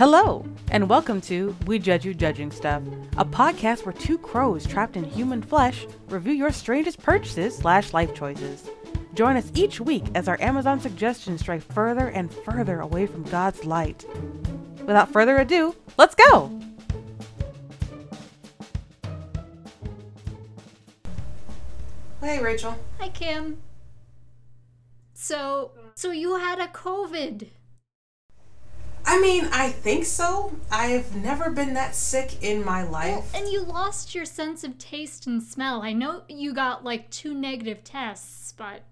Hello, and welcome to We Judge You Judging Stuff, a podcast where two crows trapped in human flesh review your strangest purchases slash life choices. Join us each week as our Amazon suggestions stray further and further away from God's light. Without further ado, let's go! Hey, Rachel. Hi, Kim. So, so you had a COVID. I mean, I think so. I've never been that sick in my life. and you lost your sense of taste and smell. I know you got like two negative tests, but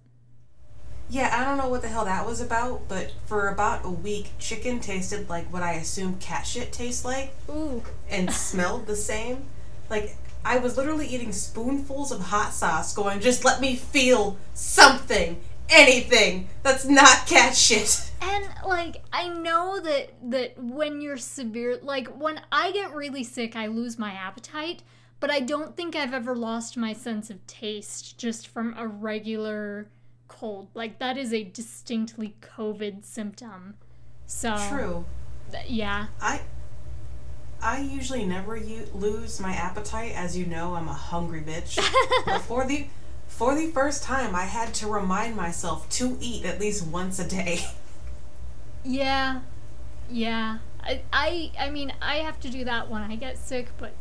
Yeah, I don't know what the hell that was about, but for about a week, chicken tasted like what I assume cat shit tastes like ooh, and smelled the same. Like, I was literally eating spoonfuls of hot sauce, going, just let me feel something, anything that's not cat shit. and like I know that that when you're severe, like when I get really sick, I lose my appetite. But I don't think I've ever lost my sense of taste just from a regular cold. Like that is a distinctly COVID symptom. So True. th- yeah. I I usually never u- lose my appetite, as you know. I'm a hungry bitch. but for the for the first time, I had to remind myself to eat at least once a day. Yeah, yeah. I, I, I mean, I have to do that when I get sick, but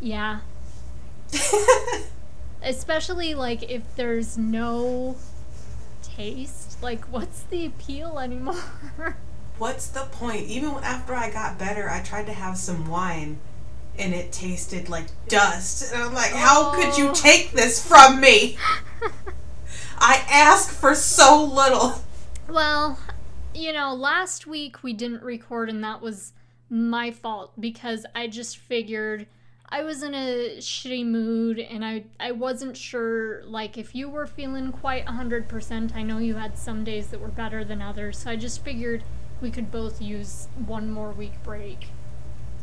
yeah. Especially like if there's no taste. Like, what's the appeal anymore? What's the point? Even after I got better, I tried to have some wine, and it tasted like dust. And I'm like, how could you Oh. take this from me? I ask for so little. well, you know, last week we didn't record, and that was my fault because I just figured I was in a shitty mood and I I wasn't sure like if you were feeling quite 100%. I know you had some days that were better than others. So I just figured we could both use one more week break.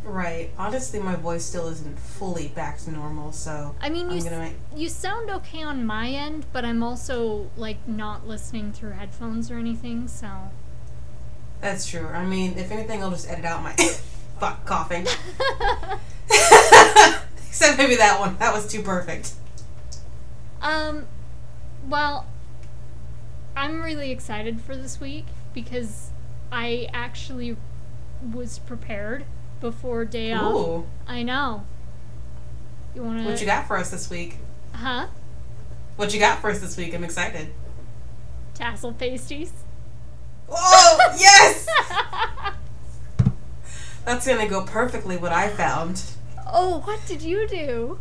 Right. Honestly, my voice still isn't fully back to normal, so I mean, you make. you sound okay on my end, but I'm also like not listening through headphones or anything, so That's true. I mean, if anything, I'll just edit out my fuck coughing. Except maybe that one. That was too perfect. Um, well, I'm really excited for this week because I actually was prepared before day off. Ooh. I know. You wanna? What you got for us this week? Huh? What you got for us this week? I'm excited. Tassel pasties. Oh, yes! That's gonna go perfectly what I found. oh, what did you do?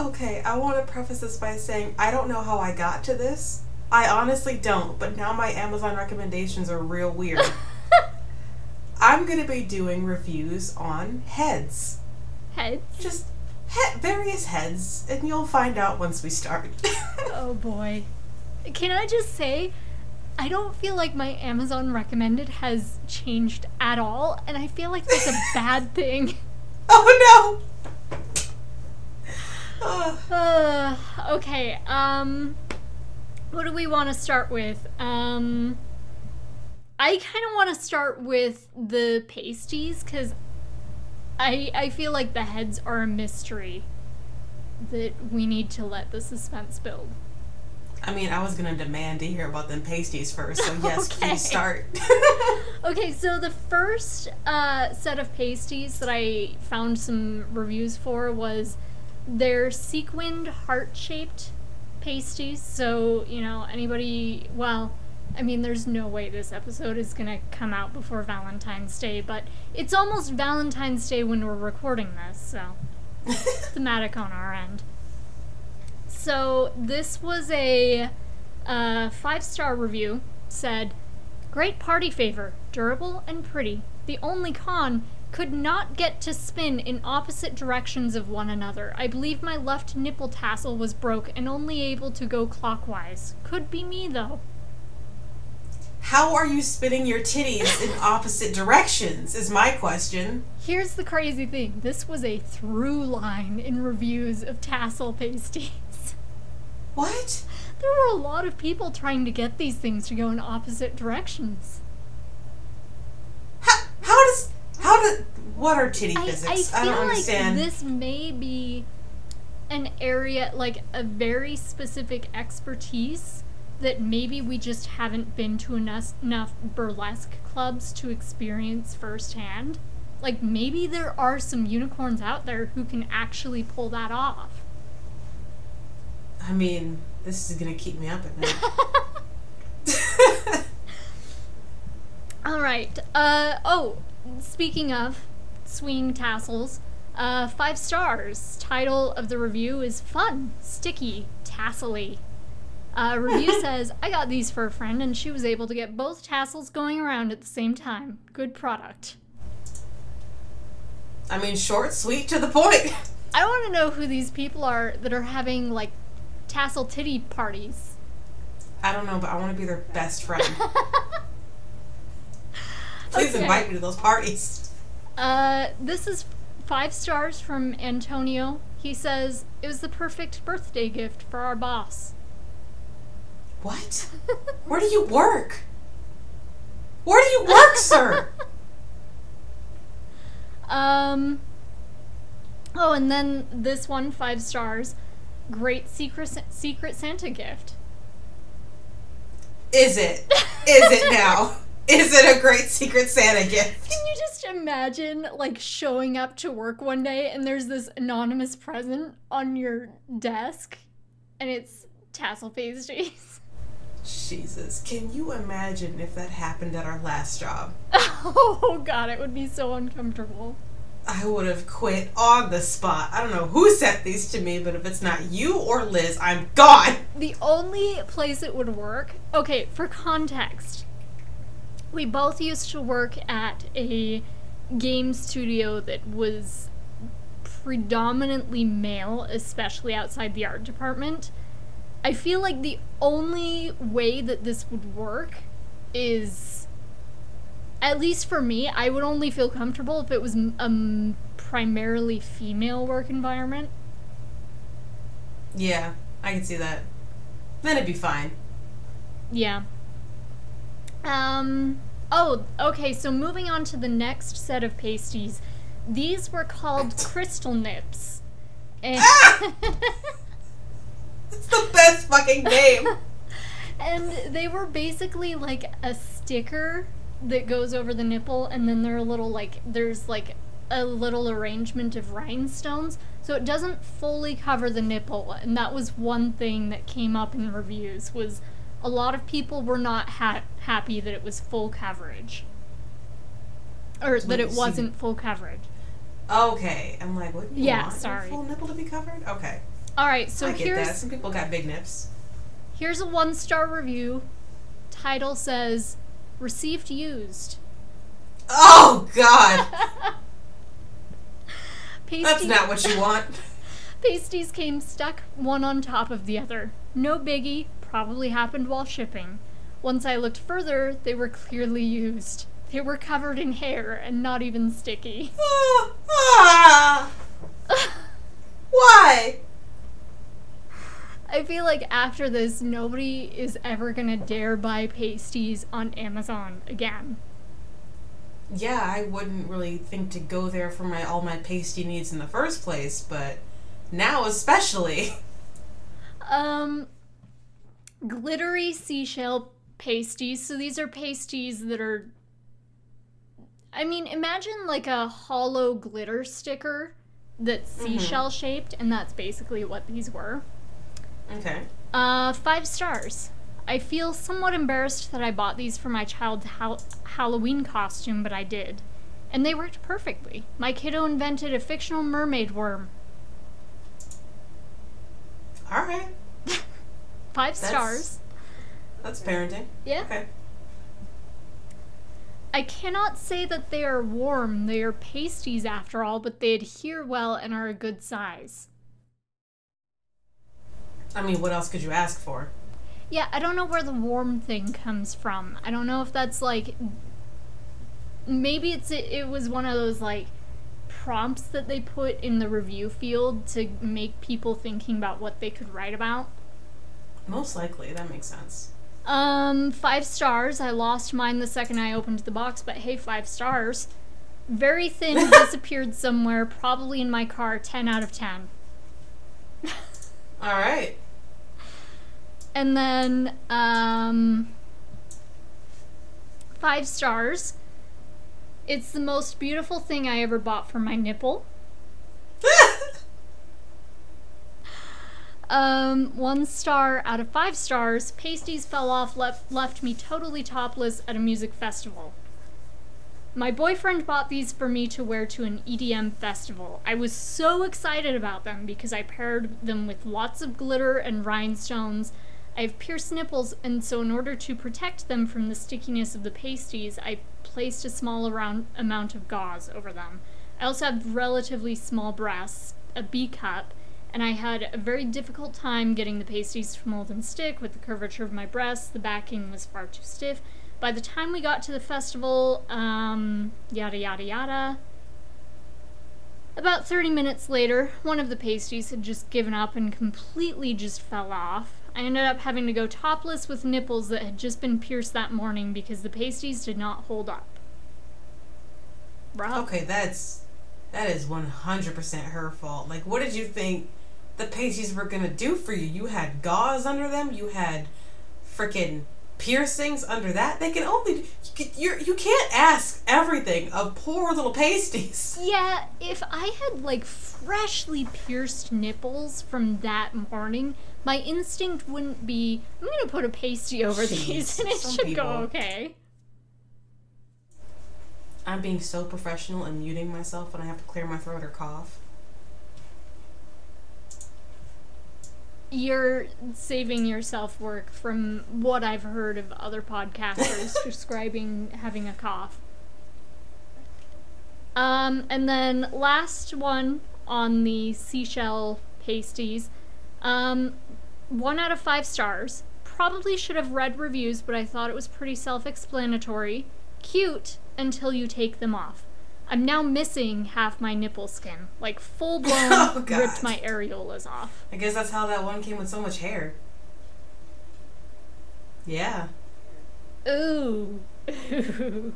Okay, I want to preface this by saying I don't know how I got to this. I honestly don't, but now my Amazon recommendations are real weird. I'm gonna be doing reviews on heads. Heads. Just he- various heads, and you'll find out once we start. Oh boy. Can I just say, I don't feel like my Amazon recommended has changed at all, and I feel like that's a bad thing. oh no! Uh, okay, um, what do we want to start with? Um, I kind of want to start with the pasties because I I feel like the heads are a mystery that we need to let the suspense build. I mean, I was gonna demand to hear about them pasties first, so yes, Okay. please start. Okay, so the first uh, set of pasties that I found some reviews for was their sequined heart shaped pasties. So, you know, anybody, well, I mean, there's no way this episode is going to come out before Valentine's Day, but it's almost Valentine's Day when we're recording this, so thematic on our end. So this was a uh, five star review. Said, "Great party favor, durable and pretty. The only con." Could not get to spin in opposite directions of one another. I believe my left nipple tassel was broke and only able to go clockwise. Could be me though. How are you spinning your titties in opposite directions? Is my question. Here's the crazy thing this was a through line in reviews of tassel pasties. What? There were a lot of people trying to get these things to go in opposite directions. How, how does How What? What are titty I, physics? I I, feel don't understand. like this may be an area, like a very specific expertise that maybe we just haven't been to enough, enough burlesque clubs to experience firsthand. Like maybe there are some unicorns out there who can actually pull that off. I mean, this is gonna keep me up at night. All right. Uh oh, speaking of swing tassels, uh five stars. Title of the review is fun, sticky, tassely. Uh, review says, I got these for a friend and she was able to get both tassels going around at the same time. Good product. I mean, short, sweet, to the point. I want to know who these people are that are having like tassel titty parties. I don't know, but I want to be their best friend. Please Okay. invite me to those parties. Uh, this is five stars from Antonio. He says, It was the perfect birthday gift for our boss. What? Where do you work? Where do you work, sir? Um. Oh, and then this one, five stars. Great secret secret Santa gift. Is it? Is it now? Is it a great Secret Santa gift? Can you just imagine like showing up to work one day and there's this anonymous present on your desk, and it's tassel pastries. Jesus, can you imagine if that happened at our last job? oh God, it would be so uncomfortable. I would have quit on the spot. I don't know who sent these to me, but if it's not you or Liz, I'm gone. The only place it would work, okay, for context, we both used to work at a game studio that was predominantly male, especially outside the art department. I feel like the only way that this would work is, at least for me, I would only feel comfortable if it was a primarily female work environment. Yeah, I can see that. Then it'd be fine. Yeah. Um. Oh, okay. So moving on to the next set of pasties, these were called crystal nips, and, It's the best fucking name. and they were basically like a sticker that goes over the nipple, and then there are little like there's like a little arrangement of rhinestones, so it doesn't fully cover the nipple, and that was one thing that came up in the reviews was a lot of people were not ha- happy that it was full coverage. Or that it wasn't full coverage. Okay, I'm like, what? You Yeah, sorry. Full nipple to be covered? Okay, All right, so I get that. here's Some people got big nips. here's a one star review. Title says received used. Oh God, that's not what you want. Pasties came stuck one on top of the other. No biggie, probably happened while shipping. Once I looked further, they were clearly used. They were covered in hair and not even sticky. Ah. Why? I feel like after this, nobody is ever gonna dare buy pasties on Amazon again. Yeah, I wouldn't really think to go there for my all my pasty needs in the first place, but now especially. Um, glittery seashell pasties. So these are pasties that are. I mean, imagine like a hollow glitter sticker that's seashell shaped, and that's basically what these were. Okay. Uh, five stars. I feel somewhat embarrassed that I bought these for my child's hal- Halloween costume, but I did. And they worked perfectly. My kiddo invented a fictional mermaid worm. All right. Five That's- stars. That's parenting. Yeah. Okay. I cannot say that they are warm. They are pasties after all, but they adhere well and are a good size. I mean, what else could you ask for? Yeah, I don't know where the warm thing comes from. I don't know if that's like maybe it's it was one of those like prompts that they put in the review field to make people thinking about what they could write about. Most likely, that makes sense. Um, five stars. I lost mine the second I opened the box, but hey, five stars. Very thin, disappeared somewhere, probably in my car. Ten out of ten. All right. And then um, five stars. It's the most beautiful thing I ever bought for my nipple. Um, one star out of five stars. Pasties fell off, left, left me totally topless at a music festival. My boyfriend bought these for me to wear to an EDM festival. I was so excited about them because I paired them with lots of glitter and rhinestones. I have pierced nipples, and so in order to protect them from the stickiness of the pasties, I placed a small amount of gauze over them. I also have relatively small breasts, a B cup, and I had a very difficult time getting the pasties to mold and stick with the curvature of my breasts. The backing was far too stiff. By the time we got to the festival, um, yada yada yada. About 30 minutes later, one of the pasties had just given up and completely just fell off. I ended up having to go topless with nipples that had just been pierced that morning because the pasties did not hold up. Rough. Okay, that's that is 100% her fault. Like what did you think the pasties were going to do for you? You had gauze under them, you had freaking piercings under that. They can only you you can't ask everything of poor little pasties. Yeah, if I had like freshly pierced nipples from that morning, my instinct wouldn't be I'm gonna put a pasty over Jeez, these and it should people. go okay. I'm being so professional and muting myself when I have to clear my throat or cough. You're saving yourself work from what I've heard of other podcasters describing having a cough. Um, and then last one on the seashell pasties. Um, one out of five stars. Probably should have read reviews, but I thought it was pretty self explanatory. Cute until you take them off. I'm now missing half my nipple skin. Like full blown oh, ripped my areolas off. I guess that's how that one came with so much hair. Yeah. Ooh.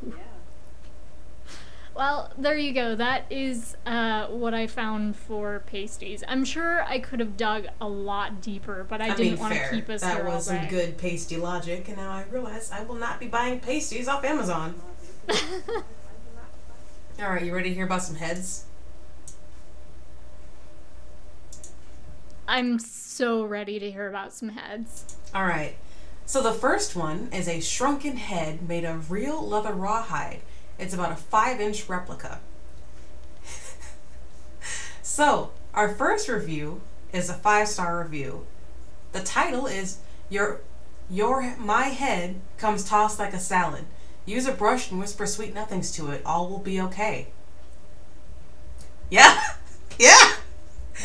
Well, there you go. That is uh, what I found for pasties. I'm sure I could have dug a lot deeper, but I, I didn't want to keep us that here was all day. some good pasty logic, and now I realize I will not be buying pasties off Amazon. All right, you ready to hear about some heads? I'm so ready to hear about some heads. All right. So the first one is a shrunken head made of real leather rawhide. It's about a five inch replica. so, our first review is a five star review. The title is Your Your My Head Comes Tossed Like a Salad. Use a brush and whisper sweet nothings to it. All will be okay. Yeah. yeah.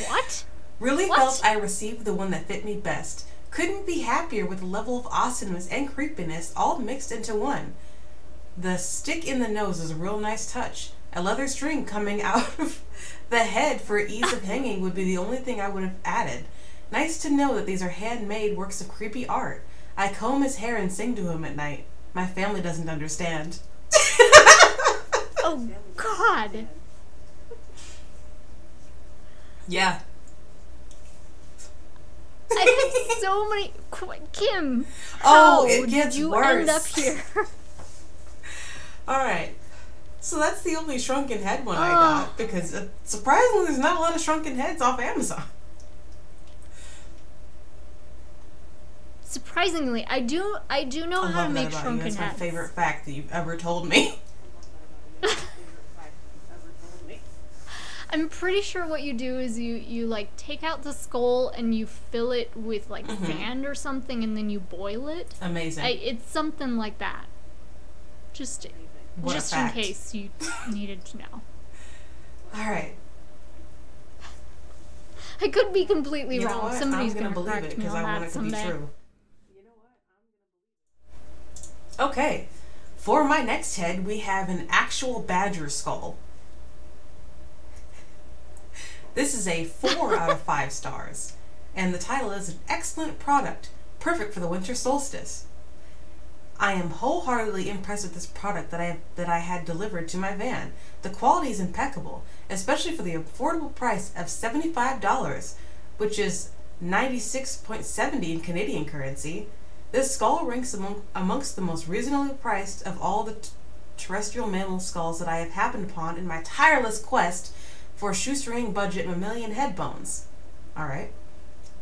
What? Really what? felt I received the one that fit me best. Couldn't be happier with the level of awesomeness and creepiness all mixed into one. The stick in the nose is a real nice touch. A leather string coming out of the head for ease of hanging would be the only thing I would have added. Nice to know that these are handmade works of creepy art. I comb his hair and sing to him at night. My family doesn't understand. oh, God. Yeah. I had so many. Kim, oh, it gets you worse. end up here? All right. So that's the only shrunken head one I got because uh, surprisingly, there's not a lot of shrunken heads off Amazon. Surprisingly, I do I do know I how to make shrunken you. That's my favorite fact that you've ever told me. I'm pretty sure what you do is you you like take out the skull and you fill it with like mm-hmm. sand or something and then you boil it. Amazing. I, it's something like that. Just what just in case you needed to know. All right. I could be completely you wrong. Somebody's gonna, believe gonna correct me on that someday. Okay, for my next head, we have an actual badger skull. This is a 4 out of 5 stars, and the title is an excellent product, perfect for the winter solstice. I am wholeheartedly impressed with this product that I that I had delivered to my van. The quality is impeccable, especially for the affordable price of $75, which is 96.70 in Canadian currency. This skull ranks among, amongst the most reasonably priced of all the t- terrestrial mammal skulls that I have happened upon in my tireless quest for shoestring budget mammalian head bones. All right.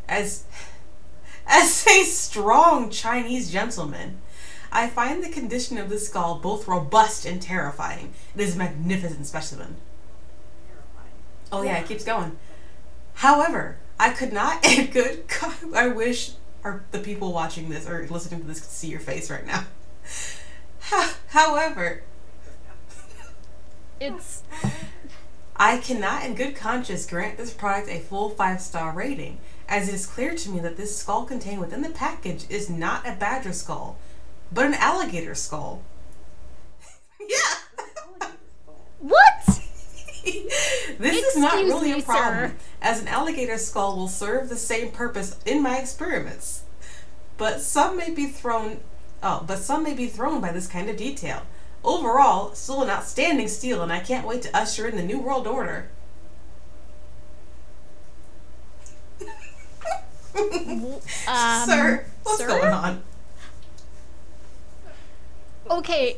As as a strong Chinese gentleman, I find the condition of the skull both robust and terrifying. It is a magnificent specimen. Oh yeah, it keeps going. However, I could not in good I wish our, the people watching this or listening to this could see your face right now. However, It's I cannot in good conscience grant this product a full five star rating, as it is clear to me that this skull contained within the package is not a badger skull, but an alligator skull. yeah! what? this is not really me, a problem, sir. as an alligator skull will serve the same purpose in my experiments. But some may be thrown oh, but some may be thrown by this kind of detail. Overall, still an outstanding steal, and I can't wait to usher in the New World Order. Um, sir, what's sir? going on? Okay,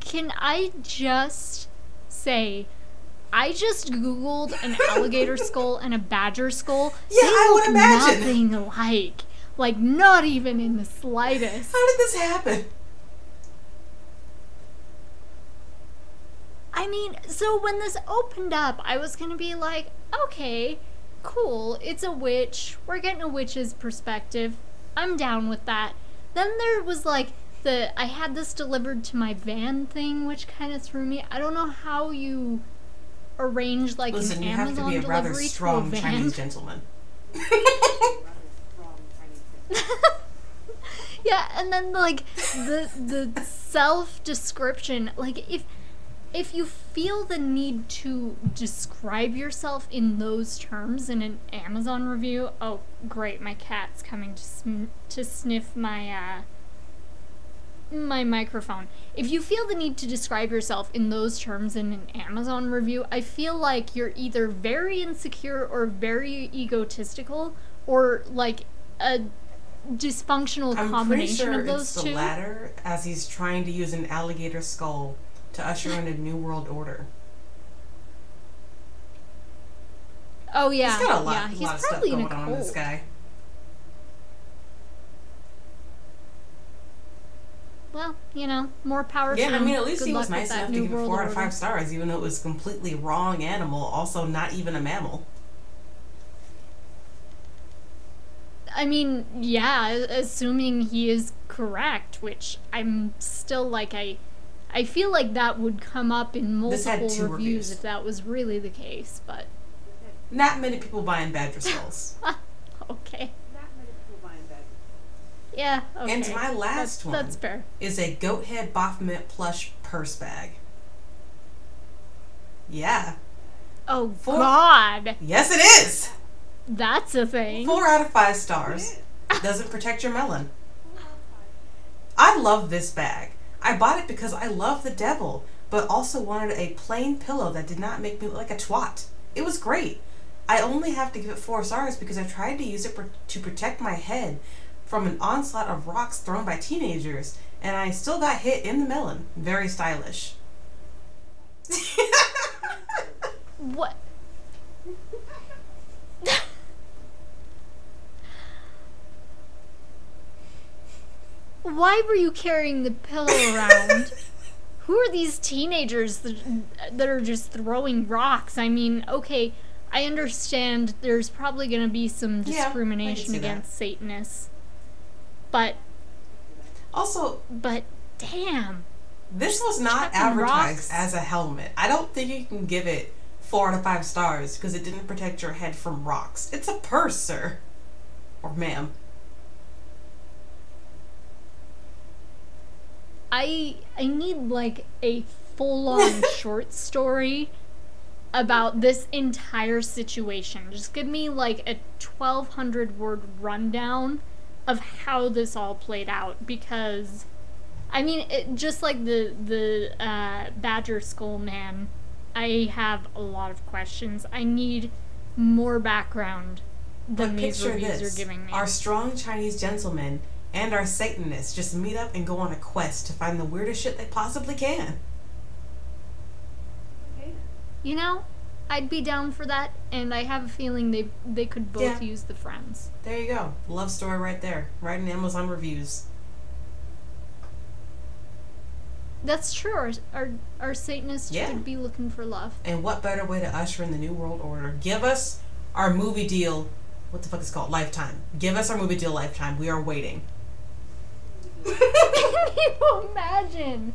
can I just say, I just googled an alligator skull and a badger skull. Yeah, they I would imagine. Nothing alike. Like not even in the slightest. How did this happen? I mean, so when this opened up, I was gonna be like, okay, cool, it's a witch. We're getting a witch's perspective. I'm down with that. Then there was like the I had this delivered to my van thing, which kind of threw me. I don't know how you arrange like Listen, an you have to be a rather delivery strong to a van. Chinese gentleman. yeah, and then like the the self description, like if if you feel the need to describe yourself in those terms in an Amazon review, oh great, my cat's coming to sm- to sniff my uh my microphone. If you feel the need to describe yourself in those terms in an Amazon review, I feel like you're either very insecure or very egotistical or like a dysfunctional I'm combination sure of those it's the two. latter, as he's trying to use an alligator skull to usher in a new world order. Oh yeah, he's got a lot, yeah. He's lot of stuff probably in going a on, this guy. Well, you know, more power Yeah, I mean, at least he was nice enough to give it four out of five stars, even though it was completely wrong animal, also not even a mammal. I mean, yeah, assuming he is correct, which I'm still like I I feel like that would come up in multiple reviews, reviews. if that was really the case, but Not many people buying badger skulls. okay. Yeah, okay. And my last that's, one. That's fair. is a goat head Baphomet plush purse bag. Yeah. Oh Four- god. Yes, it is! That's a thing. Four out of five stars. Doesn't protect your melon. I love this bag. I bought it because I love the devil, but also wanted a plain pillow that did not make me look like a twat. It was great. I only have to give it four stars because I tried to use it pr- to protect my head from an onslaught of rocks thrown by teenagers, and I still got hit in the melon. Very stylish. What? Why were you carrying the pillow around? Who are these teenagers that, that are just throwing rocks? I mean, okay, I understand there's probably going to be some Yeah, discrimination that. against Satanists. But, also, but, damn. This was not advertised rocks. as a helmet. I don't think you can give it four out of five stars because it didn't protect your head from rocks. It's a purse, sir. Or ma'am. I I need like a full on short story about this entire situation. Just give me like a 1200 word rundown of how this all played out because I mean, it, just like the the uh, Badger Skull Man, I have a lot of questions. I need more background than But these picture reviews this: are giving me. our strong Chinese gentlemen and our Satanists just meet up and go on a quest to find the weirdest shit they possibly can. You know, I'd be down for that, and I have a feeling they they could both Yeah. use the friends. There you go, love story right there, right in Amazon reviews. That's true. Our our, our Satanists Yeah. could be looking for love. And what better way to usher in the new world order? Give us our movie deal. What the fuck is it called? Lifetime. Give us our movie deal. Lifetime. We are waiting. Can you imagine?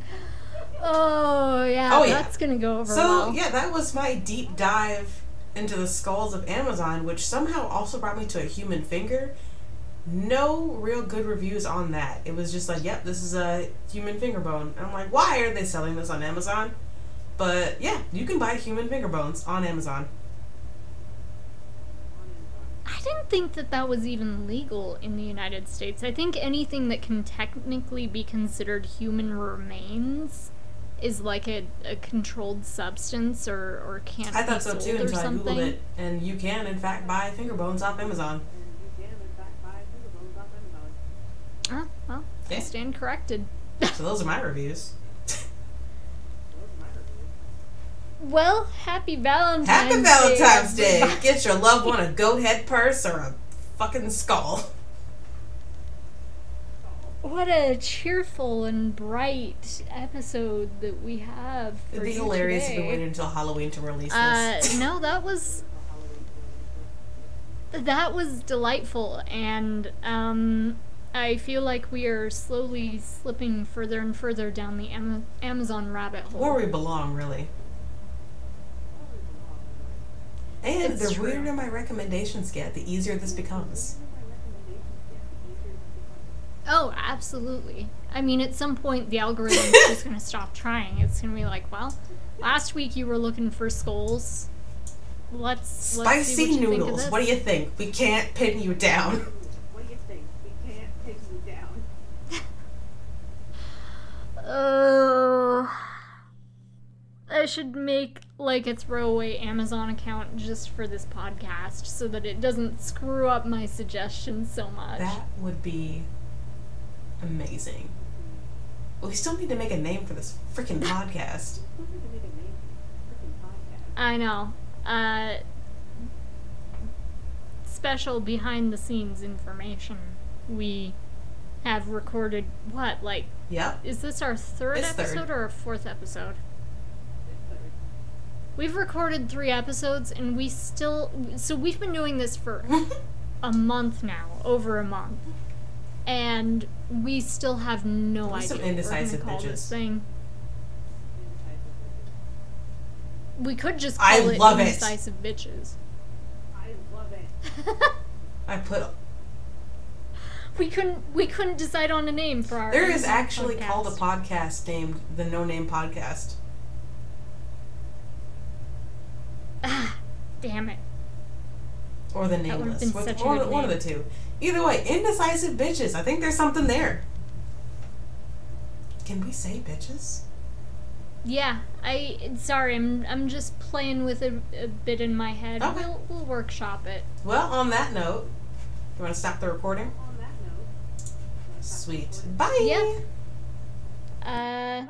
Oh yeah, Oh, yeah. that's gonna go over So well. yeah, that was my deep dive into the skulls of Amazon, which somehow also brought me to a human finger. No real good reviews on that. It was just like, yep, this is a human finger bone. And I'm like, why are they selling this on Amazon? But yeah, you can buy human finger bones on Amazon. I didn't think that that was even legal in the United States. I think anything that can technically be considered human remains is like a, a controlled substance or, or can't I thought so too until I googled it, and you can in fact buy finger bones off Amazon. Ah, well, I stand corrected. So those are my reviews. well, happy Valentine's Happy Valentine's Day! everybody. Get your loved one a goat head purse or a fucking skull. What a cheerful and bright episode that we have. It'd be hilarious if we today. waited until Halloween to release Uh, this. no, that was that was delightful, and um, I feel like we are slowly slipping further and further down the Am- Amazon rabbit hole. Where we belong, really. And It's the true. weirder my recommendations get, the easier this becomes. Oh, absolutely. I mean, at some point, the algorithm is just going to stop trying. It's going to be like, well, last week you were looking for skulls. Let's let's see Spicy what you think of noodles. What do you think? We can't pin you down. What do you think? We can't pin you down. Oh, I should make like a throwaway Amazon account just for this podcast so that it doesn't screw up my suggestions so much. That would be amazing. But we still need to make a name for this freaking podcast. Who had to make a name for this freaking podcast? I know. Uh, special behind the scenes information. We have recorded what? Like, yeah is this our third It's third. episode or our fourth episode? We've recorded three episodes and we still. So we've been doing this for a month now, over a month. And we still have no We're idea some what we're gonna indecisive call this bitches. thing. We could just call I it love it. indecisive bitches. I love it. I put. we couldn't we couldn't decide on a name for our There is actually podcast. called a podcast named the No Name Podcast. Ah, damn it. Or the would've Nameless. been Which- such a one, good one of the two. Either way, indecisive bitches. I think there's something there. Can we say bitches? Yeah, I sorry, I'm I'm just playing with it a bit in my head. Okay. We'll we'll workshop it. Well, on that note, you want to stop the recording? On that note, Sweet. Bye. Yep. Uh bye.